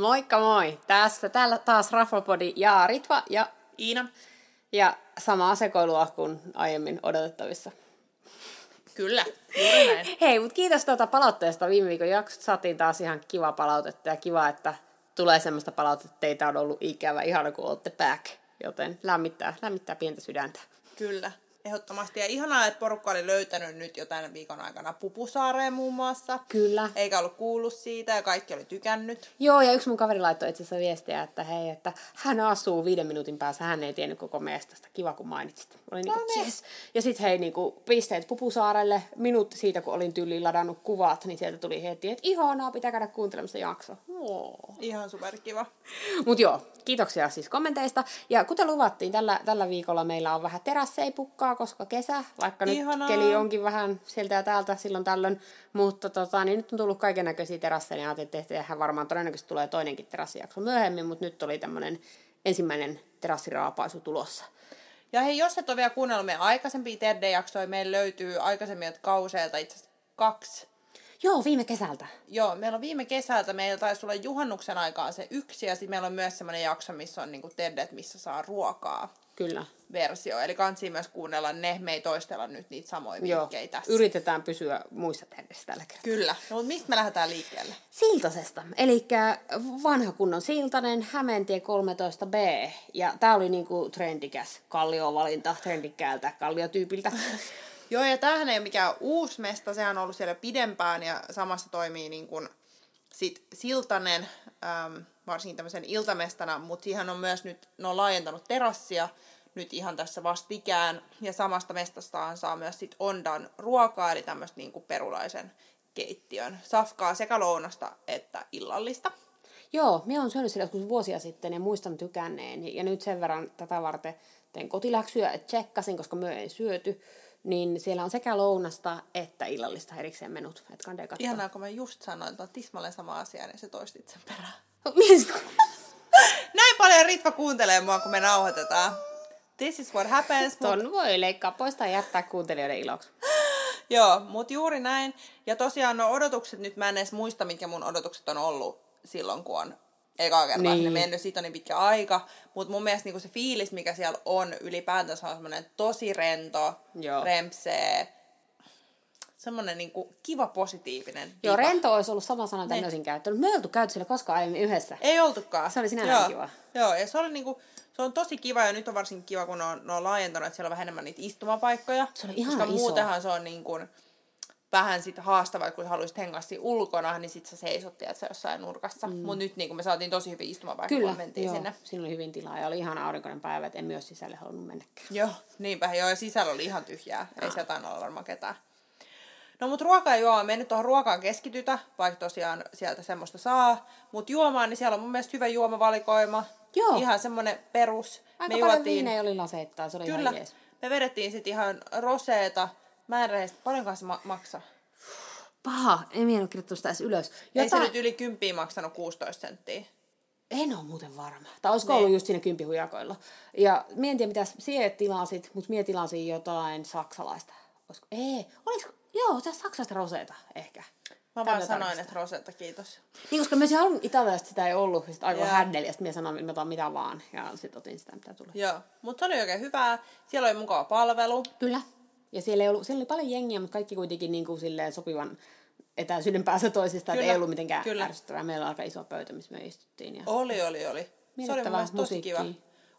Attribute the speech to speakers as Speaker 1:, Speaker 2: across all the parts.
Speaker 1: Moikka moi! Tässä täällä taas Rafflepodi ja Ritva ja
Speaker 2: Iina.
Speaker 1: Ja sama sekoilua kuin aiemmin odotettavissa.
Speaker 2: Kyllä.
Speaker 1: Hei, mutta kiitos tuota palautteesta. Viime viikon jaksosta saatiin taas ihan kiva palautetta ja kiva, että tulee semmoista palautetta, että teitä on ollut ikävä. Ihana, kun olette back. Joten lämmittää, lämmittää pientä sydäntä.
Speaker 2: Kyllä. Ehdottomasti. Ja ihanaa, että porukka oli löytänyt nyt jo tämän viikon aikana Pupusaareen muun muassa.
Speaker 1: Kyllä.
Speaker 2: Eikä ollut kuullut siitä ja kaikki oli tykännyt.
Speaker 1: Joo, ja yksi mun kaveri laittoi itse asiassa viestiä, että hei, että hän asuu viiden minuutin päässä, hän ei tiennyt koko mestasta. Kiva, kun mainitsit. Oli niinku,
Speaker 2: No niin.
Speaker 1: yes. Ja sitten hei, niinku, pisteet Pupusaarelle. Minuutti siitä, kun olin tyyliin ladannut kuvat, niin sieltä tuli heti, että ihanaa, pitää käydä kuuntelemassa jakso. Oh.
Speaker 2: Ihan superkiva.
Speaker 1: Mutta joo, kiitoksia siis kommenteista. Ja kuten luvattiin, tällä, tällä viikolla meillä on vähän terasseipukkaa, koska kesä, vaikka
Speaker 2: Ihanaa.
Speaker 1: nyt keli onkin vähän sieltä ja täältä silloin tällöin. Mutta tota, niin nyt on tullut kaiken näköisiä terasseja, niin ajattelin, että tehdään varmaan todennäköisesti tulee toinenkin terassijakso myöhemmin, mutta nyt oli tämmöinen ensimmäinen terassiraapaisu tulossa.
Speaker 2: Ja hei, jos et ole vielä kuunnellut meidän aikaisempia Terde-jaksoja, meillä löytyy aikaisemmilta kauseilta itse asiassa kaksi.
Speaker 1: Joo, viime kesältä.
Speaker 2: Joo, meillä on viime kesältä, meillä taisi olla juhannuksen aikaan se yksi, ja sitten meillä on myös semmoinen jakso, missä on niinku Terdet, missä saa ruokaa
Speaker 1: Kyllä.
Speaker 2: versio. Eli kansi myös kuunnella ne, me ei toistella nyt niitä samoja vinkkejä tässä.
Speaker 1: yritetään pysyä muissa tehdessä tällä kertaa.
Speaker 2: Kyllä. No, mutta mistä me lähdetään liikkeelle?
Speaker 1: Siltasesta, eli vanha kunnon Siltanen, Hämeentie 13B. Ja tää oli niinku trendikäs kalliovalinta, trendikkäältä kalliotyypiltä.
Speaker 2: Joo, ja tämähän ei ole mikään uusi mesta, sehän on ollut siellä pidempään ja samassa toimii niin kuin sit Siltanen, äm, varsinkin tämmöisen iltamestana, mutta siihen on myös nyt, ne on laajentanut terassia nyt ihan tässä vastikään, ja samasta mestastaan saa myös sit Ondan ruokaa, eli tämmöistä niin kuin perulaisen keittiön safkaa sekä lounasta että illallista.
Speaker 1: Joo, minä olen syönyt sillä joskus vuosia sitten ja muistan tykänneeni. Ja nyt sen verran tätä varten tein kotiläksyä, että tsekkasin, koska myö ei syöty. Niin siellä on sekä lounasta että illallista erikseen menut. Et kandee katsoa.
Speaker 2: Ihanaa, kun mä just sanoin, että on tismalleen sama asia, niin se toistit sen perään. Näin paljon Ritva kuuntelee mua, kun me nauhoitetaan. This is what happens. Mut,
Speaker 1: Ton voi leikkaa pois tai jättää kuuntelijoiden iloksi.
Speaker 2: joo, mutta juuri näin. Ja tosiaan no odotukset, nyt mä en edes muista, mitkä mun odotukset on ollut silloin, kun on eka kertaa
Speaker 1: Niin.
Speaker 2: mennyt. Siitä on niin pitkä aika. Mutta mun mielestä niinku se fiilis, mikä siellä on ylipäätänsä on semmoinen tosi rento,
Speaker 1: Joo.
Speaker 2: rempsee, semmoinen niinku kiva positiivinen.
Speaker 1: Joo,
Speaker 2: viba.
Speaker 1: rento olisi ollut sama sana, mitä
Speaker 2: Niin.
Speaker 1: olisin käyttänyt. Me ei oltu käyty siellä koskaan aiemmin yhdessä.
Speaker 2: Ei oltukaan.
Speaker 1: Se oli sinällään
Speaker 2: Joo.
Speaker 1: kiva.
Speaker 2: Joo, ja se oli niinku, se on tosi kiva ja nyt on varsinkin kiva, kun ne on, ne on laajentanut, että siellä on vähän enemmän niitä istumapaikkoja.
Speaker 1: Se oli ihana
Speaker 2: Koska
Speaker 1: iso.
Speaker 2: muutenhan se on niin kuin, vähän sit haastavaa, että kun sä haluaisit hengaa siinä ulkona, niin sit sä seisot, tiedät sä jossain nurkassa. Mm. Mut nyt niin kun me saatiin tosi hyviä istumapaikkoja,
Speaker 1: Kyllä,
Speaker 2: kun mentiin
Speaker 1: joo.
Speaker 2: sinne.
Speaker 1: Siinä oli hyvin tilaa ja oli ihana aurinkoinen päivä, että en myös sisälle halunnut mennäkään.
Speaker 2: Joo, niinpä. Joo, ja sisällä oli ihan tyhjää. Ei sieltä aina olla varmaan ketään. No mut ruokaa ja juomaa, me ei nyt tuohon ruokaan keskitytä, vaikka tosiaan sieltä semmoista saa. Mut juomaan, niin siellä on mun mielestä hyvä juomavalikoima.
Speaker 1: Joo.
Speaker 2: Ihan semmonen perus.
Speaker 1: Aika
Speaker 2: me
Speaker 1: paljon
Speaker 2: juotiin-
Speaker 1: viinejä oli laseittaa, se oli
Speaker 2: Kyllä.
Speaker 1: ihan jees.
Speaker 2: Me vedettiin sitten ihan roseeta. Mä en rehellisesti, paljonko se ma- maksaa?
Speaker 1: Paha, en minä ole kirjoittanut sitä edes ylös.
Speaker 2: Ei se nyt yli kymppiä maksanut 16 senttiä.
Speaker 1: En ole muuten varma. Tai olisiko
Speaker 2: Niin.
Speaker 1: ollut just siinä kympihujakoilla. Ja mie en tiedä, mitä sie tilasit, mutta mie tilasin jotain saksalaista. Olisiko? Ei, olisiko? Joo, tässä saksalaista roseeta ehkä.
Speaker 2: Mä vaan sanoin, että roseetta kiitos.
Speaker 1: Niin, koska mä olisin halunnut Italiasta sitä ei ollut, ja sitten aivan häddeli, ja sitten mä sanoin, että mä otan mitä vaan, ja sitten otin sitä, mitä tuli.
Speaker 2: Joo, mutta se oli oikein hyvää. Siellä oli mukava palvelu.
Speaker 1: Kyllä. Ja siellä, ei ollut, siellä oli paljon jengiä, mutta kaikki kuitenkin niin kuin silleen sopivan etäisyyden päässä toisista, että ei ollut mitenkään
Speaker 2: kyllä.
Speaker 1: ärsyttävää. Meillä oli aika iso pöytä, missä me istuttiin. Ja...
Speaker 2: Oli, oli, oli. Se oli mun tosi kiva.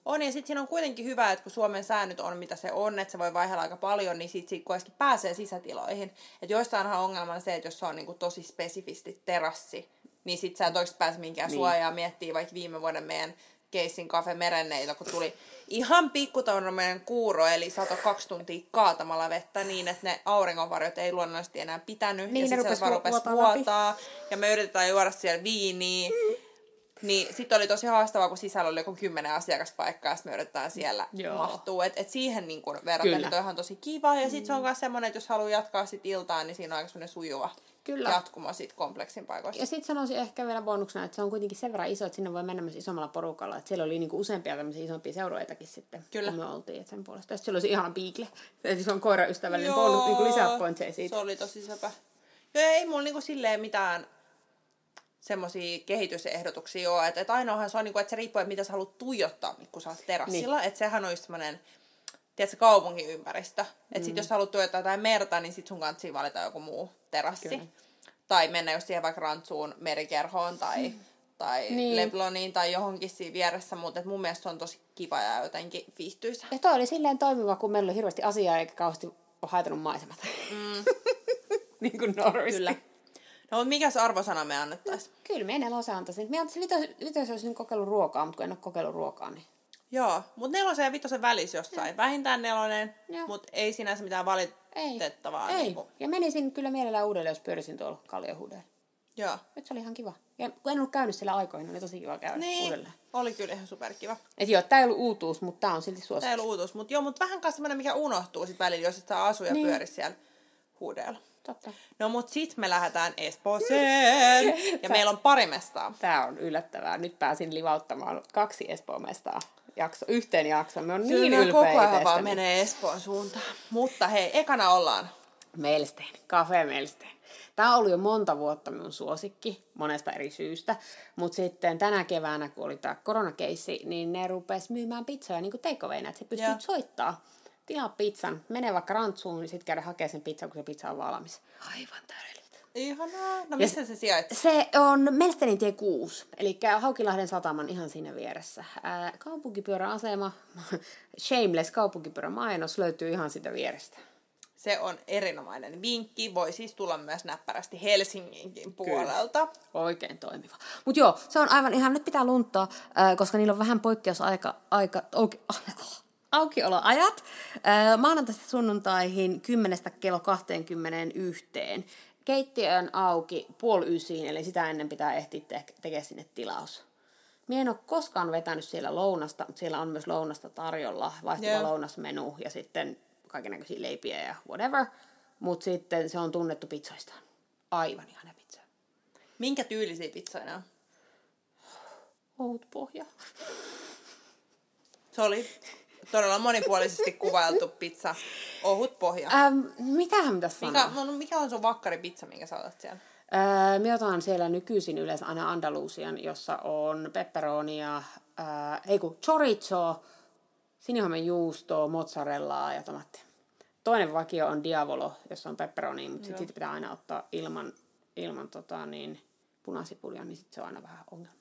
Speaker 2: On, ja sitten siinä on kuitenkin hyvä, että kun Suomen säännöt on mitä se on, että se voi vaihdella aika paljon, niin sitten sit kuitenkin pääsee sisätiloihin. Että joissainhan ongelma on se, että jos se on niinku tosi spesifisti terassi, niin sit sä et oikeasti pääse minkään
Speaker 1: Niin.
Speaker 2: suojaa miettii vaikka viime vuoden meidän keissin Cafe Merenneillä, kun tuli ihan pikkutormeinen kuuro, eli sato kaksi tuntia kaatamalla vettä niin, että ne auringonvarjot ei luonnollisesti enää pitänyt.
Speaker 1: Niin,
Speaker 2: ja
Speaker 1: ne
Speaker 2: sit se
Speaker 1: rupes
Speaker 2: vaan rupes
Speaker 1: vuotaa läpi.
Speaker 2: ja me yritetään juoda siellä viiniä. Niin sitten oli tosi haastavaa, kun sisällä oli joku kymmenen asiakaspaikkaa, ja sit me yritetään siellä
Speaker 1: Joo.
Speaker 2: mahtua. Et, et siihen niin kun
Speaker 1: Kyllä.
Speaker 2: nyt on ihan tosi kiva. Ja sitten se on myös semmoinen, että jos haluaa jatkaa sit iltaan, niin siinä on aika semmoinen sujuva
Speaker 1: Kyllä.
Speaker 2: jatkuma sit kompleksin paikoista.
Speaker 1: Ja sitten sanoisin ehkä vielä bonuksena, että se on kuitenkin sen verran iso, että sinne voi mennä myös isommalla porukalla. Että siellä oli niinku useampia tämmöisiä isompia seuroitakin sitten,
Speaker 2: Kyllä.
Speaker 1: kun me oltiin et sen puolesta. Ja sitten siellä olisi ihana piikle. Eli se on koiraystävällinen bonus, niinku lisää pointseja siitä.
Speaker 2: Se oli tosi sepä. Joo, ei mulla niinku silleen mitään semmoisia kehitysehdotuksia ole. Että, että ainoahan se on, niin kuin, että se riippuu, että mitä sä haluat tuijottaa, kun sä oot terassilla. Niin. Että sehän olisi semmoinen tiedätkö, kaupungiympäristö. Että mm. sit jos sä haluat tuijottaa jotain merta, niin sit sun kanssa valita joku muu terassi. Kyllä. Tai mennä jos siihen vaikka rantsuun merikerhoon tai, mm. tai niin. Lebloniin tai johonkin siinä vieressä. Mutta mun mielestä se on tosi kiva ja jotenkin viihtyisä.
Speaker 1: Ja toi oli silleen toimiva, kun meillä oli hirveästi asiaa eikä kauheasti haitanut maisemat. Mm. niin kuin normisti. Kyllä.
Speaker 2: No, mutta mikä se arvosana me annettaisiin?
Speaker 1: No, kyllä, me nelosen antaisin. Me antaisin vitos, jos olisin kokeillut ruokaa, mutta kun en ole kokeillut ruokaa, niin...
Speaker 2: Joo, mutta nelosen ja vitosen välissä jossain. Ja. Vähintään nelonen, mutta ei sinänsä mitään valitettavaa.
Speaker 1: Ei, niin kuin... ja menisin kyllä mielellään uudelleen, jos pyörisin tuolla Kalliohuudella.
Speaker 2: Joo.
Speaker 1: Nyt se oli ihan kiva. Ja kun en ollut käynyt siellä aikoina, niin oli tosi kiva käydä niin. uudelleen.
Speaker 2: oli kyllä ihan superkiva.
Speaker 1: Et joo, tää ei ollut uutuus, mutta tää on silti suosittu.
Speaker 2: Tää ei ollut uutuus, mutta joo, mutta vähän kanssa semmoinen, mikä unohtuu sit välillä, jos et saa asua ja niin. pyöri siellä huudella.
Speaker 1: Totta.
Speaker 2: No mut sit me lähdetään Espooseen. ja meillä on pari mestaa.
Speaker 1: Tää on yllättävää. Nyt pääsin livauttamaan kaksi Espoon mestaa jakso, yhteen jaksoon. Me on Kyllä niin ylpeitä.
Speaker 2: koko ajan vaan menee Espoon suuntaan. Mutta hei, ekana ollaan.
Speaker 1: Melstein, Cafe Melstein. Tämä on ollut jo monta vuotta minun suosikki, monesta eri syystä. Mutta sitten tänä keväänä, kun oli tämä koronakeissi, niin ne rupes myymään pizzoja niin kuin takeawayna, että sä pystyt soittaa tilaa pizzan, mene vaikka rantsuun, niin sitten käydä hakemaan sen pizzan, kun se pizza on valmis. Aivan täydellistä.
Speaker 2: Ihanaa. No missä se sijaitsee?
Speaker 1: Se on Melstenin tie 6, eli Haukilahden sataman ihan siinä vieressä. Ää, kaupunkipyöräasema, Shameless kaupunkipyörä mainos löytyy ihan sitä vierestä.
Speaker 2: Se on erinomainen vinkki. Voi siis tulla myös näppärästi Helsinginkin puolelta. Kyllä.
Speaker 1: Oikein toimiva. Mutta joo, se on aivan ihan, nyt pitää lunttaa, koska niillä on vähän poikkeusaika, aika, auki, aukioloajat. Maanantaista sunnuntaihin 10 kello 21. Keittiö on auki puoli ysiin, eli sitä ennen pitää ehtiä te- tekemään sinne tilaus. Mie en ole koskaan vetänyt siellä lounasta, mutta siellä on myös lounasta tarjolla, vaihtuva yeah. lounasmenu ja sitten kaikenlaisia leipiä ja whatever. Mutta sitten se on tunnettu pizzoista. Aivan ihana pizza.
Speaker 2: Minkä tyylisiä pizzoja on?
Speaker 1: pohja.
Speaker 2: Se oli todella monipuolisesti kuvailtu pizza. Ohut pohja.
Speaker 1: Ähm, mitähän pitäisi
Speaker 2: sanoa? Mikä, no, mikä on sun vakkaripizza, minkä sä otat siellä?
Speaker 1: Öö, me otan siellä nykyisin yleensä aina Andalusian, jossa on pepperonia, äh, ei kun chorizo, sinihomen juustoa, mozzarellaa ja tomaattia. Toinen vakio on diavolo, jossa on pepperoni, mutta sitten sit pitää aina ottaa ilman, ilman tota, niin, punasipulia, niin sit se on aina vähän ongelma.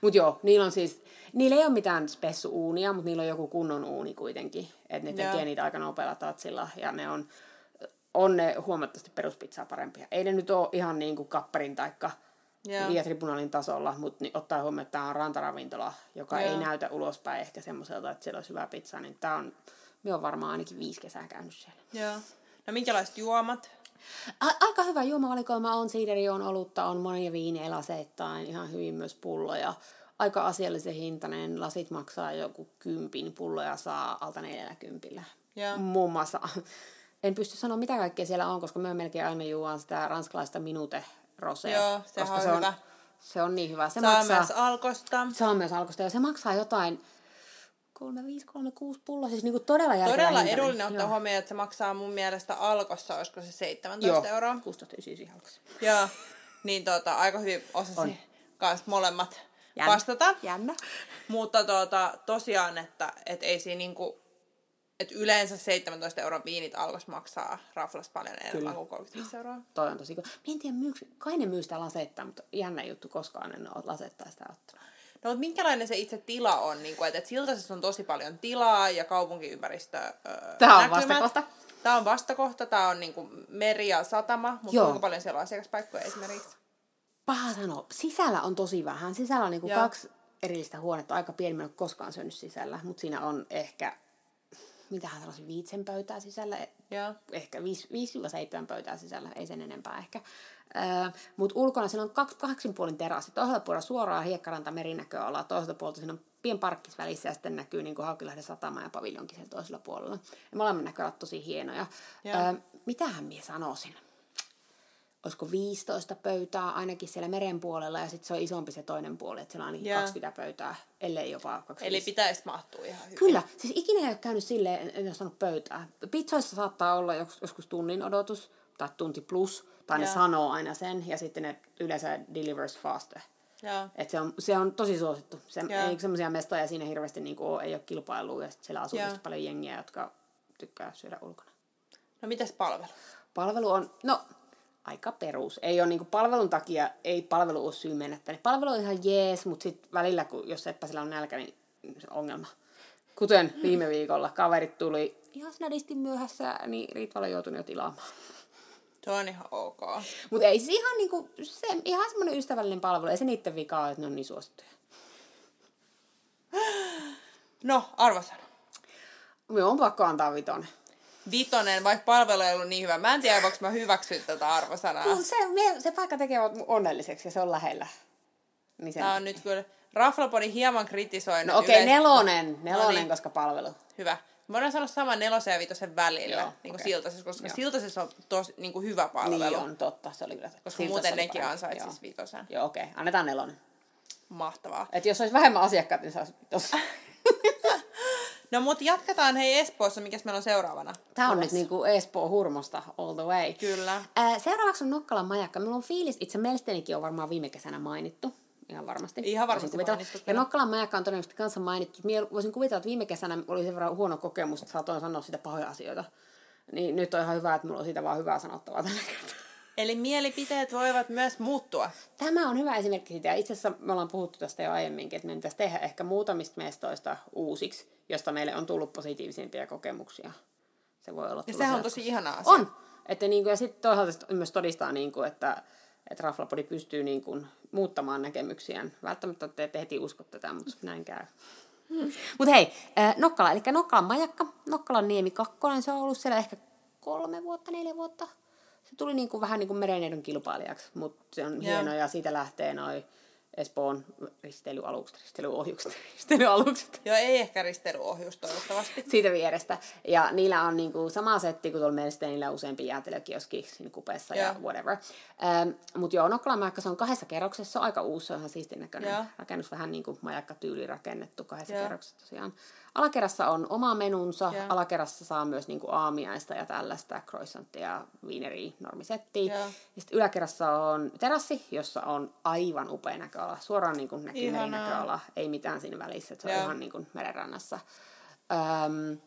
Speaker 1: Mutta joo, niillä on siis, niillä ei ole mitään spessu-uunia, mutta niillä on joku kunnon uuni kuitenkin. Että ne tekee niitä aika nopealla tatsilla ja ne on, on ne huomattavasti peruspizzaa parempia. Ei ne nyt ole ihan niin kuin kapparin taikka Via Tribunalin tasolla, mutta niin ottaa huomioon, että tämä on rantaravintola, joka Joo. ei näytä ulospäin ehkä semmoiselta, että siellä olisi hyvää pizzaa, niin tämä on, me on varmaan ainakin viisi kesää käynyt siellä.
Speaker 2: Joo. No minkälaiset juomat?
Speaker 1: A- aika hyvä juomavalikoima on, siideri on olutta, on monia viinejä laseittain, ihan hyvin myös pulloja. Aika asiallisen hintainen, lasit maksaa joku kympin, pulloja saa alta 40. Yeah. Muun muassa, en pysty sanoa mitä kaikkea siellä on, koska me melkein aina juon sitä ranskalaista minute rosea.
Speaker 2: Joo, se koska on se on, hyvä.
Speaker 1: Se on niin hyvä. Se
Speaker 2: saa maksaa, myös alkosta.
Speaker 1: Se on myös alkosta ja se maksaa jotain 35, 36 pullo, siis niinku todella järkevä
Speaker 2: Todella edullinen ottaa huomioon, että se maksaa mun mielestä alkossa, olisiko se 17 Joo, euroa.
Speaker 1: 16,99 alkossa.
Speaker 2: Joo, niin tota, aika hyvin osasi kanssa molemmat Jännä. vastata.
Speaker 1: Jännä.
Speaker 2: Mutta tota, tosiaan, että et ei siinä niinku, että yleensä 17 euron viinit alkos maksaa raflas paljon enemmän kuin 35 euroa.
Speaker 1: Toi on tosi Mä en tiedä, myyks, kai ne myy sitä lasetta, mutta jännä juttu, koskaan en ole lasetta sitä ottanut.
Speaker 2: No, mutta minkälainen se itse tila on? Niin kuin, että, että Siltasessa on tosi paljon tilaa ja kaupunkiympäristö öö,
Speaker 1: Tämä on näkymät. vastakohta.
Speaker 2: Tämä on vastakohta, tämä on niin kuin meri ja satama, mutta Joo. kuinka paljon siellä on asiakaspaikkoja esimerkiksi?
Speaker 1: Paha sanoa. Sisällä on tosi vähän. Sisällä on niin kuin kaksi erillistä huonetta. Aika pieni, mä en ole koskaan syönyt sisällä, mutta siinä on ehkä mitähän sanoisin, viitsen pöytää sisällä,
Speaker 2: Joo.
Speaker 1: ehkä 5-7 pöytää sisällä, ei sen enempää ehkä. Öö, Mutta ulkona siinä on kaksi, kahdeksan puolin terassi. Toisella puolella suoraan hiekkaranta merinäköala, toisella puolella siinä on pien parkkis välissä ja sitten näkyy niin Haukilahden satama ja paviljonkin siellä toisella puolella. Ja molemmat näköalat tosi hienoja. Öö, mitähän minä sanoisin? Olisiko 15 pöytää ainakin siellä meren puolella ja sitten se on isompi se toinen puoli, että siellä on ainakin
Speaker 2: Joo.
Speaker 1: 20 pöytää, ellei jopa 25.
Speaker 2: Eli pitäisi mahtua ihan hyvin.
Speaker 1: Kyllä, siis ikinä ei ole käynyt silleen, en- ole saanut pöytää. Pizzoissa saattaa olla jos- joskus tunnin odotus tai tunti plus, tai ne
Speaker 2: Joo.
Speaker 1: sanoo aina sen, ja sitten ne yleensä delivers faster.
Speaker 2: Joo.
Speaker 1: Et se, on, se on tosi suosittu. Se,
Speaker 2: Joo.
Speaker 1: ei semmoisia mestoja siinä hirveästi niin ole, ei ole kilpailua, ja sitten siellä asuu just paljon jengiä, jotka tykkää syödä ulkona.
Speaker 2: No mitäs palvelu?
Speaker 1: Palvelu on, no, aika perus. Ei ole niinku palvelun takia, ei palvelu ole syy mennä tänne. Palvelu on ihan jees, mutta sitten välillä, kun, jos Seppä on nälkä, niin se on ongelma. Kuten viime viikolla, kaverit tuli ihan snadisti myöhässä, niin Riitvalla joutui jo tilaamaan.
Speaker 2: Se on ihan ok.
Speaker 1: Mutta ei se ihan niinku, se, ihan semmoinen ystävällinen palvelu. Ei se niiden vika ole, että ne on niin suosittuja.
Speaker 2: No, arvosana.
Speaker 1: Me on pakko antaa vitonen.
Speaker 2: Vitonen, vaikka palvelu ei ollut niin hyvä. Mä en tiedä, voiko mä hyväksyä tätä arvosanaa.
Speaker 1: Kun se, me, se paikka tekee onnelliseksi ja se on lähellä. Niin sen
Speaker 2: Tää on nyt kyllä... Raflapodi hieman kritisoinut.
Speaker 1: No okei, okay,
Speaker 2: yleis-
Speaker 1: nelonen, nelonen,
Speaker 2: No niin.
Speaker 1: koska palvelu.
Speaker 2: Hyvä. Voidaan sanoa sama nelosen ja vitosen välillä,
Speaker 1: Joo,
Speaker 2: niin kuin
Speaker 1: okei.
Speaker 2: Siltasessa, koska
Speaker 1: Joo.
Speaker 2: Siltasessa on tosi niin kuin hyvä palvelu.
Speaker 1: Niin on, totta, se oli kyllä.
Speaker 2: Koska
Speaker 1: Siltä
Speaker 2: muuten
Speaker 1: se
Speaker 2: nekin
Speaker 1: parempi,
Speaker 2: ansaitsis
Speaker 1: joo.
Speaker 2: vitosen.
Speaker 1: Joo, okei, okay. annetaan nelonen.
Speaker 2: Mahtavaa.
Speaker 1: Et jos olisi vähemmän asiakkaita, niin saisi tossa.
Speaker 2: No mut jatketaan hei Espoossa, mikäs meillä on seuraavana?
Speaker 1: Tämä on nyt
Speaker 2: Luvassa?
Speaker 1: niinku Espoo hurmosta all the way.
Speaker 2: Kyllä.
Speaker 1: Ää, seuraavaksi on Nokkalan majakka. Minulla on fiilis, itse Melstenikin on varmaan viime kesänä mainittu. Ihan varmasti.
Speaker 2: Ihan varmasti mainittu,
Speaker 1: Ja. Nokkalan majakka on todennäköisesti kanssa mainittu. Mie voisin kuvitella, että viime kesänä oli sen verran huono kokemus, että saatoin sanoa sitä pahoja asioita. Niin nyt on ihan hyvä, että mulla on siitä vaan hyvää sanottavaa tällä kertaa.
Speaker 2: Eli mielipiteet voivat myös muuttua.
Speaker 1: Tämä on hyvä esimerkki siitä. Itse asiassa me ollaan puhuttu tästä jo aiemminkin, että meidän pitäisi tehdä ehkä muutamista mestoista uusiksi, josta meille on tullut positiivisimpia kokemuksia. Se voi olla
Speaker 2: Ja
Speaker 1: tulossa
Speaker 2: sehän on tosi ihana asia.
Speaker 1: On! Että niin kuin, ja sitten toisaalta myös todistaa, niin kuin, että, että Raflapodi pystyy niin kuin, muuttamaan näkemyksiään. Välttämättä te ette heti usko tätä, mutta näin käy. Mutta hei, äh, Nokkala, eli Nokkalan majakka, Nokkalan niemi kakkonen, se on ollut siellä ehkä kolme vuotta, neljä vuotta. Se tuli niin kuin, vähän niin kuin mereneidon kilpailijaksi, mutta se on
Speaker 2: Joo.
Speaker 1: hieno ja siitä lähtee noin Espoon risteilyalukset, risteilyohjukset, risteilyalukset
Speaker 2: Joo, ei ehkä risteilyohjus toivottavasti.
Speaker 1: siitä vierestä. Ja niillä on niinku sama setti kuin tuolla Melsteinillä useampi jäätelökioski siinä kupeessa ja
Speaker 2: Joo.
Speaker 1: whatever. Ähm, Mutta joo, Nokkalan majakka, se on kahdessa kerroksessa, se on aika uusi, se on ihan siistin näköinen.
Speaker 2: Joo.
Speaker 1: Rakennus vähän niin kuin majakkatyyli rakennettu kahdessa
Speaker 2: Joo.
Speaker 1: kerroksessa tosiaan. Alakerrassa on oma menunsa,
Speaker 2: Joo.
Speaker 1: alakerrassa saa myös niinku aamiaista ja tällaista, croissanttia, viineriä, normisettiä.
Speaker 2: Joo.
Speaker 1: Ja sitten yläkerrassa on terassi, jossa on aivan upea näköala. Suoraan niin kuin näkyy
Speaker 2: Ihanaa.
Speaker 1: merinäköala, ei mitään siinä välissä, että se on
Speaker 2: Joo.
Speaker 1: ihan niin kuin merenrannassa. Öm,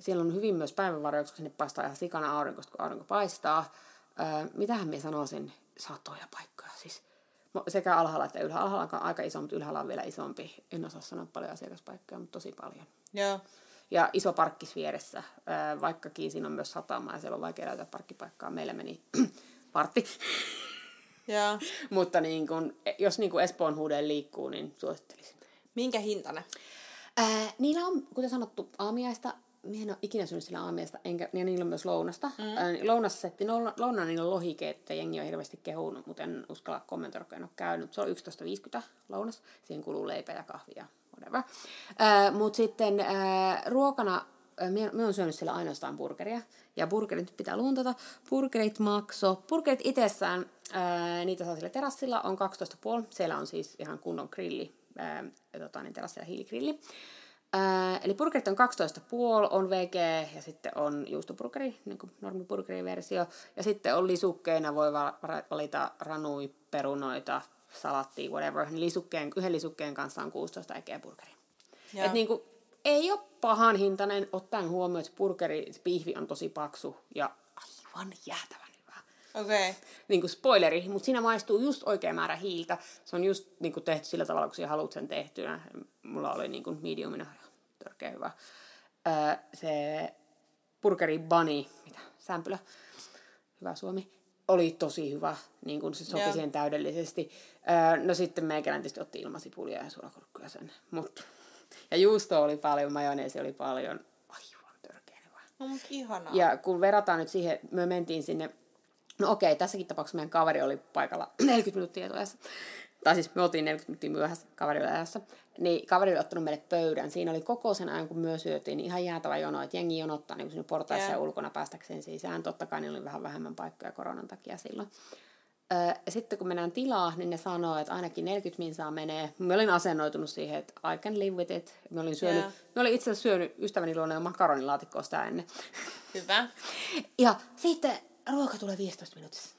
Speaker 1: siellä on hyvin myös päivänvarjoiksi, koska sinne paistaa ihan sikana aurinkosta, kun aurinko paistaa. Öö, mitähän minä sanoisin? Satoja paikkoja. Siis sekä alhaalla että ylhäällä. Alhaalla on aika iso, mutta ylhäällä on vielä isompi. En osaa sanoa paljon asiakaspaikkoja, mutta tosi paljon.
Speaker 2: Joo.
Speaker 1: Ja iso parkkis vieressä, öö, vaikkakin siinä on myös satama ja siellä on vaikea löytää parkkipaikkaa. Meillä meni partti.
Speaker 2: Joo.
Speaker 1: mutta niin kun, jos niin kun Espoon huudeen liikkuu, niin suosittelisin.
Speaker 2: Minkä hintainen?
Speaker 1: Ää, niillä on, kuten sanottu, aamiaista. Minä en ole ikinä syönyt sillä aamiaista, enkä, ja niillä on myös lounasta. Mm. Ää, lounassetti, no, lounaa niillä on lohikeitto, ja jengi on hirveästi kehunut, mutta en uskalla kommentoida, kun en ole käynyt. Se on 11,50 lounas, siihen kuluu leipä ja kahvi ja whatever. Mutta sitten ää, ruokana, minä, minä olen syönyt siellä ainoastaan burgeria, ja burgerit pitää luuntata. Burgerit makso, burgerit itsessään, ää, niitä saa sillä terassilla, on 12,5, siellä on siis ihan kunnon grilli, ää, tota, niin terassilla hiiligrilli. Ää, eli burgerit on 12,5, on VG ja sitten on juustoburgeri, niin kuin normiburgeriversio. Ja sitten on lisukkeina, voi va- va- valita ranui, perunoita, salattia, whatever. Niin lisukkeen, yhden lisukkeen kanssa on 16 ekeä burgeri. Et niin kuin, ei ole pahan hintainen, ottaen huomioon, että burgeri, pihvi on tosi paksu ja aivan jäätävän hyvä
Speaker 2: Okei. Okay.
Speaker 1: niin kuin spoileri, mutta siinä maistuu just oikea määrä hiiltä. Se on just niin kuin tehty sillä tavalla, kun sinä haluat sen tehtynä. Mulla oli niin kuin mediumina törkeä hyvä. Öö, se burgeri bunny, mitä, sämpylä, hyvä suomi, oli tosi hyvä. Niin kuin se sopi
Speaker 2: Joo.
Speaker 1: siihen täydellisesti. Öö, no sitten meikäläinen tietysti otti ilmasipulia ja suolakurkkuja sen. Mut, ja juusto oli paljon, majoneesi oli paljon. Aivan törkeä hyvä.
Speaker 2: No mut ihanaa.
Speaker 1: Ja kun verrataan nyt siihen, me mentiin sinne, no okei, tässäkin tapauksessa meidän kaveri oli paikalla 40 minuuttia etuajassa. Tai siis me oltiin 40 minuuttia myöhässä kaveri oli ajassa. Niin kaveri oli ottanut meille pöydän. Siinä oli koko sen ajan, kun myö syötiin, niin ihan jäätävä jono, että jengi jonottaa niin sinne portaissa
Speaker 2: Joo.
Speaker 1: ja ulkona päästäkseen sisään. Totta kai niillä oli vähän vähemmän paikkoja koronan takia silloin. Ja sitten kun mennään tilaa, niin ne sanoo, että ainakin 40 minsaa menee. Mä olin asennoitunut siihen, että I can live with it. Mä olin, syönyt,
Speaker 2: Joo.
Speaker 1: mä olin itse asiassa syönyt ystäväni luona jo makaronilaatikkoa sitä ennen.
Speaker 2: Hyvä.
Speaker 1: Ja sitten ruoka tulee 15 minuutissa.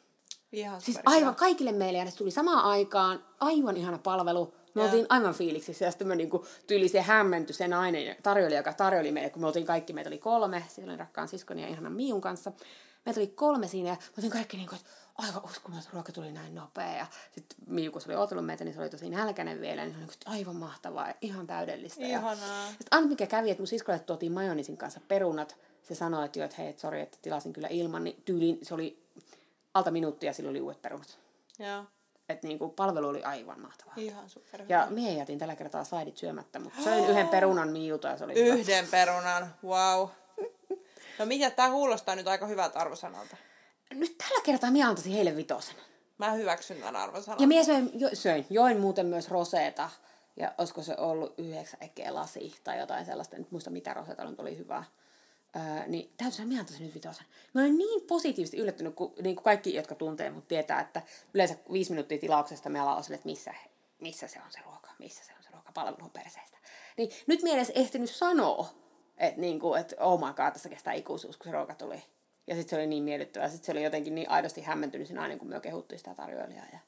Speaker 2: Ihan
Speaker 1: Siis aivan kaikille meille, ja ne tuli samaan aikaan, aivan ihana palvelu. Me oltiin aivan fiiliksissä, ja sitten me niinku, tyyli se hämmentyi se nainen, tarjoilija, joka tarjoili meille, kun me oltiin kaikki, meitä oli kolme, siellä oli rakkaan siskoni ja ihanan Miun kanssa. Meitä oli kolme siinä, ja me oltiin kaikki niinku, että aivan uskomaton ruoka tuli näin nopea. Ja sitten Miu, kun se oli ootellut meitä, niin se oli tosi nälkäinen vielä, niin se oli niinku, aivan mahtavaa ja ihan täydellistä. Ja
Speaker 2: Ihanaa.
Speaker 1: sitten ainut mikä kävi, että mun siskolle tuotiin majonisin kanssa perunat. Se sanoi, että, joo, että hei, sori, että tilasin kyllä ilman. Niin tyyliin se oli alta minuuttia, sillä oli uudet perunat.
Speaker 2: Joo.
Speaker 1: Että niinku palvelu oli aivan mahtavaa.
Speaker 2: Ihan superhyvä.
Speaker 1: Ja mie jätin tällä kertaa saidit syömättä, mutta söin yhden perunan miuta ja se oli hyvä.
Speaker 2: Yhden perunan. Wow. No mitä, tää kuulostaa nyt aika hyvältä arvosanalta.
Speaker 1: Nyt tällä kertaa minä antaisin heille vitosen.
Speaker 2: Mä hyväksyn tämän arvosanan.
Speaker 1: Ja minä söin, jo, söin, join muuten myös roseeta. Ja olisiko se ollut yhdeksän ekkeä lasi tai jotain sellaista, en muista mitä roseeta nyt oli hyvää. Öö, niin täytyy sanoa, minä nyt vitosen. Mä olen niin positiivisesti yllättynyt, kun, niin kuin kaikki, jotka tuntee mut tietää, että yleensä viisi minuuttia tilauksesta me ollaan että missä, missä se on se ruoka, missä se on se ruoka, palvelu on perseestä. Niin nyt minä edes ehtinyt sanoa, että, niin kuin, että oh my god, tässä kestää ikuisuus, kun se ruoka tuli. Ja sitten se oli niin miellyttävää. Sitten se oli jotenkin niin aidosti hämmentynyt siinä aina, kun me kehuttiin sitä tarjoilijaa. Ja,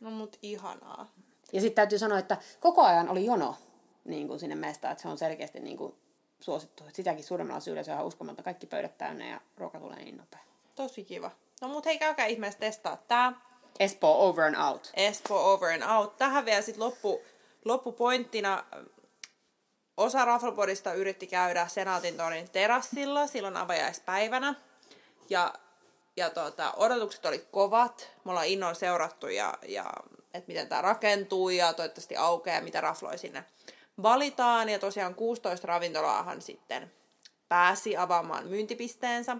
Speaker 2: No mut ihanaa.
Speaker 1: ja sitten täytyy sanoa, että koko ajan oli jono niin kuin sinne mestaan, että se on selkeästi niin kuin suosittu. Sitäkin suuremmalla syyllä se on uskomatta. Kaikki pöydät täynnä ja ruoka tulee niin nopea.
Speaker 2: Tosi kiva. No mut hei, käykää ihmeessä testaa tää.
Speaker 1: Espoo over and out.
Speaker 2: Espoo over and out. Tähän vielä sit loppu, loppupointtina osa Raflopodista yritti käydä Senaatin torin terassilla silloin avajaispäivänä. Ja, ja tota, odotukset oli kovat. Me ollaan innolla seurattu ja, ja että miten tämä rakentuu ja toivottavasti aukeaa ja mitä rafloja sinne valitaan. Ja tosiaan 16 ravintolaahan sitten pääsi avaamaan myyntipisteensä.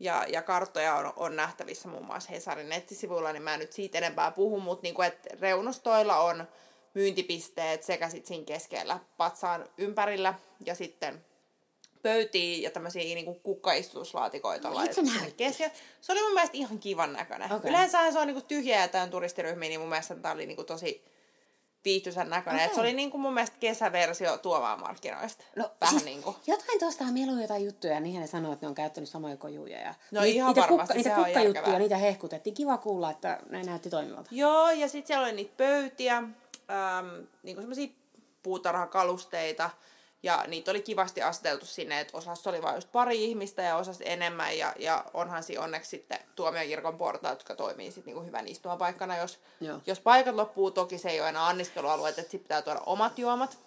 Speaker 2: Ja, ja karttoja on, on nähtävissä muun muassa Hesarin nettisivuilla, niin mä en nyt siitä enempää puhu, mutta niin kuin, että reunustoilla on myyntipisteet sekä sitten siinä keskellä patsaan ympärillä ja sitten pöytiä ja tämmöisiä niin kuin kukkaistutuslaatikoita
Speaker 1: No,
Speaker 2: laitettu keskelle. Se oli mun mielestä ihan kivan näköinen.
Speaker 1: Okei.
Speaker 2: Yleensä se on niin kuin tyhjä ja tämän turistiryhmiä, niin mun mielestä tämä oli niin kuin tosi viihtyisän näköinen. Okay. Se oli niin kuin mun mielestä kesäversio tuovaa markkinoista. Vähän
Speaker 1: siis
Speaker 2: niin kuin.
Speaker 1: Jotain tuosta on jotain juttuja, niihin ne sanoo, että ne on käyttänyt samoja kojuja. Ja
Speaker 2: No
Speaker 1: ni-
Speaker 2: ihan
Speaker 1: niitä
Speaker 2: varmasti,
Speaker 1: kukka, niitä kukkajuttuja, niitä hehkutettiin. Kiva kuulla, että ne näytti toimivalta.
Speaker 2: Joo, ja sitten siellä oli niitä pöytiä, äm, niinku semmoisia puutarhakalusteita, ja niitä oli kivasti aseteltu sinne, että osassa oli vain just pari ihmistä ja osassa enemmän, ja, ja onhan siinä onneksi sitten tuomiokirkon portaat, jotka toimii sitten niinku hyvän istumapaikkana, jos,
Speaker 1: Joo.
Speaker 2: jos paikat loppuu, toki se ei ole enää anniskelualueet, että sitten pitää tuoda omat juomat.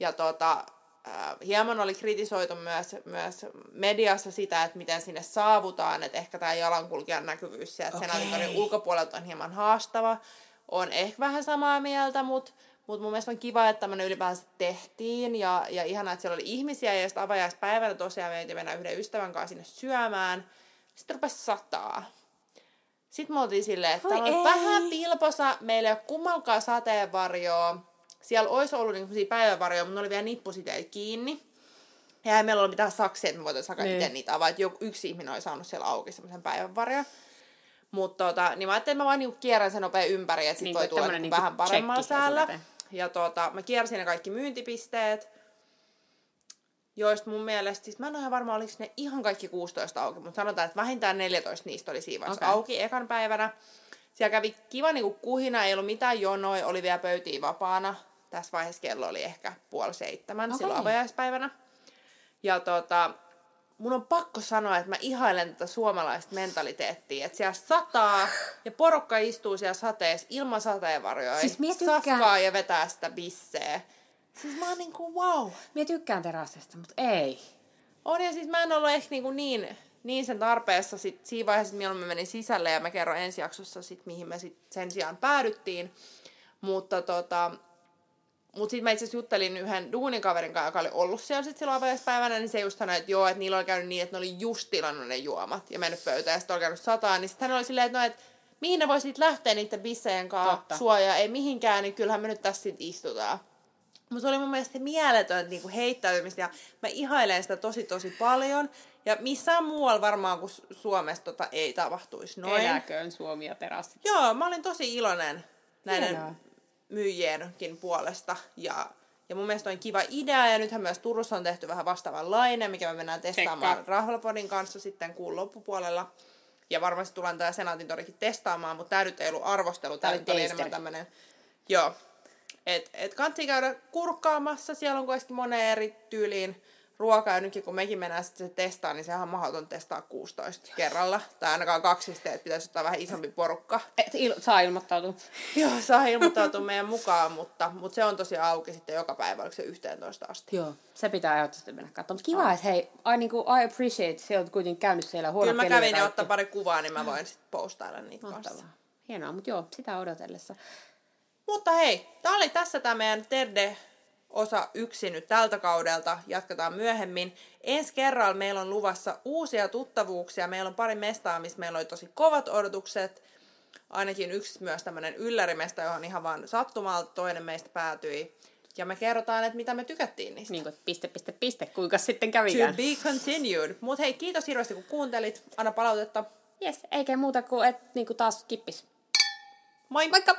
Speaker 2: Ja tota, äh, hieman oli kritisoitu myös, myös mediassa sitä, että miten sinne saavutaan, että ehkä tämä jalankulkijan näkyvyys sieltä
Speaker 1: Okei.
Speaker 2: senaatintorin ulkopuolelta on hieman haastava. On ehkä vähän samaa mieltä, mutta mut mun mielestä on kiva, että tämmöinen ylipäänsä tehtiin ja, ja ihanaa, että siellä oli ihmisiä ja sitten avajaispäivänä tosiaan me mennä yhden ystävän kanssa sinne syömään. Sitten rupesi sataa. Sitten me oltiin silleen, että täällä on vähän pilposa, meillä ei ole kummankaan sateenvarjoa. Siellä olisi ollut niin päivävarjoja, mutta ne oli vielä nippusiteet kiinni. Ja ei meillä ollut mitään saksia, että me voitaisiin alkaa
Speaker 1: Niin.
Speaker 2: itse niitä avaa. Että joku, yksi ihminen oli saanut siellä auki semmoisen päivänvarjon. Mutta tota, niin mä ajattelin, että mä vaan niinku kierrän sen nopea ympäri, että sit
Speaker 1: Niin
Speaker 2: voi tulla niinku
Speaker 1: niinku
Speaker 2: vähän paremmalla säällä. Ja tota, mä kiersin ne kaikki myyntipisteet, joista mun mielestä, siis mä en ole ihan varma, oliko ne ihan kaikki 16 auki, mutta sanotaan, että vähintään 14 niistä oli siinä
Speaker 1: Okei.
Speaker 2: auki ekan päivänä. Siellä kävi kiva niinku kuhina, ei ollut mitään jonoja, oli vielä pöytiin vapaana. Tässä vaiheessa kello oli ehkä puoli seitsemän
Speaker 1: Okei.
Speaker 2: silloin avajaispäivänä. Ja tota, mun on pakko sanoa, että mä ihailen tätä suomalaista mentaliteettia, että siellä sataa ja porukka istuu siellä sateessa ilman sateenvarjoja,
Speaker 1: Siis mie tykkään-
Speaker 2: safkaa ja vetää sitä bisseä. Siis mä oon niinku wow.
Speaker 1: Minä tykkään terassista, mutta ei.
Speaker 2: On ja siis mä en ollut ehkä niinku niin, niin sen tarpeessa sit siinä vaiheessa, että mieluummin menin sisälle ja mä kerron ensi jaksossa sit, mihin me sit sen sijaan päädyttiin. Mutta tota, mut sitten mä itse asiassa juttelin yhden duunikaverin kanssa, joka oli ollut siellä sit silloin avajaispäivänä, niin se just sanoi, että joo, että niillä oli käynyt niin, että ne oli just tilannut ne juomat ja mennyt pöytään ja sitten oli käynyt sataan, niin sitten hän oli silleen, että no, et, mihin ne voisit lähteä niiden bissejen kanssa
Speaker 1: Totta.
Speaker 2: suojaa, ei mihinkään, niin kyllähän me nyt tässä sit istutaan. Mutta se oli mun mielestä mieletöntä niinku heittäytymistä ja mä ihailen sitä tosi tosi paljon. Ja missään muualla varmaan kuin Su- Suomessa tota ei tapahtuisi noin.
Speaker 1: Eläköön Suomi ja terassit.
Speaker 2: Joo, mä olin tosi iloinen näiden
Speaker 1: Hienoa.
Speaker 2: Myyjienkin puolesta. Ja, ja mun mielestä on kiva idea. Ja nythän myös Turussa on tehty vähän vastaavanlainen, mikä me mennään testaamaan. Rahvalapodin kanssa sitten kuun loppupuolella. Ja varmasti tullaan tää Senaatin torikin testaamaan, mutta tämä nyt ei ollut arvostelu, tämä
Speaker 1: oli
Speaker 2: enemmän tämmönen, joo. Et, et kansi käydä kurkkaamassa, siellä on kuitenkin moneen eri tyyliin ruokaa, ja nytkin kun mekin mennään sitten se testaa, niin sehän on mahdoton testaa 16 kerralla. Tai ainakaan kaksi, että pitäisi ottaa vähän isompi porukka.
Speaker 1: Et il- saa ilmoittautua.
Speaker 2: Joo, saa ilmoittautua meidän mukaan, mutta, mutta se on tosiaan auki sitten joka päivä, oliko se 11 asti.
Speaker 1: Joo. Se pitää ehdottomasti mennä katsomaan. Mutta kiva, että hei, I, niinku, I appreciate, se on kuitenkin käynyt siellä huono
Speaker 2: Kyllä mä kävin ja ottaa pari kuvaa, niin mä voin sitten postailla niitä kanssa.
Speaker 1: Hienoa, mutta joo, sitä odotellessa.
Speaker 2: Mutta hei, tää oli tässä tämä meidän Terde osa yksi nyt tältä kaudelta. Jatketaan myöhemmin. Ensi kerralla meillä on luvassa uusia tuttavuuksia. Meillä on pari mestaa, missä meillä oli tosi kovat odotukset. Ainakin yksi myös tämmöinen yllärimesta, johon ihan vaan sattumalta toinen meistä päätyi. Ja me kerrotaan, että mitä me tykättiin niistä.
Speaker 1: Niin kuin, piste, piste, piste, kuinka sitten
Speaker 2: To
Speaker 1: kävikään.
Speaker 2: be continued. Mutta hei, kiitos hirveästi kun kuuntelit. Anna palautetta.
Speaker 1: Yes, eikä muuta kuin, että niin kuin taas kippis.
Speaker 2: Moi!
Speaker 1: Moikka!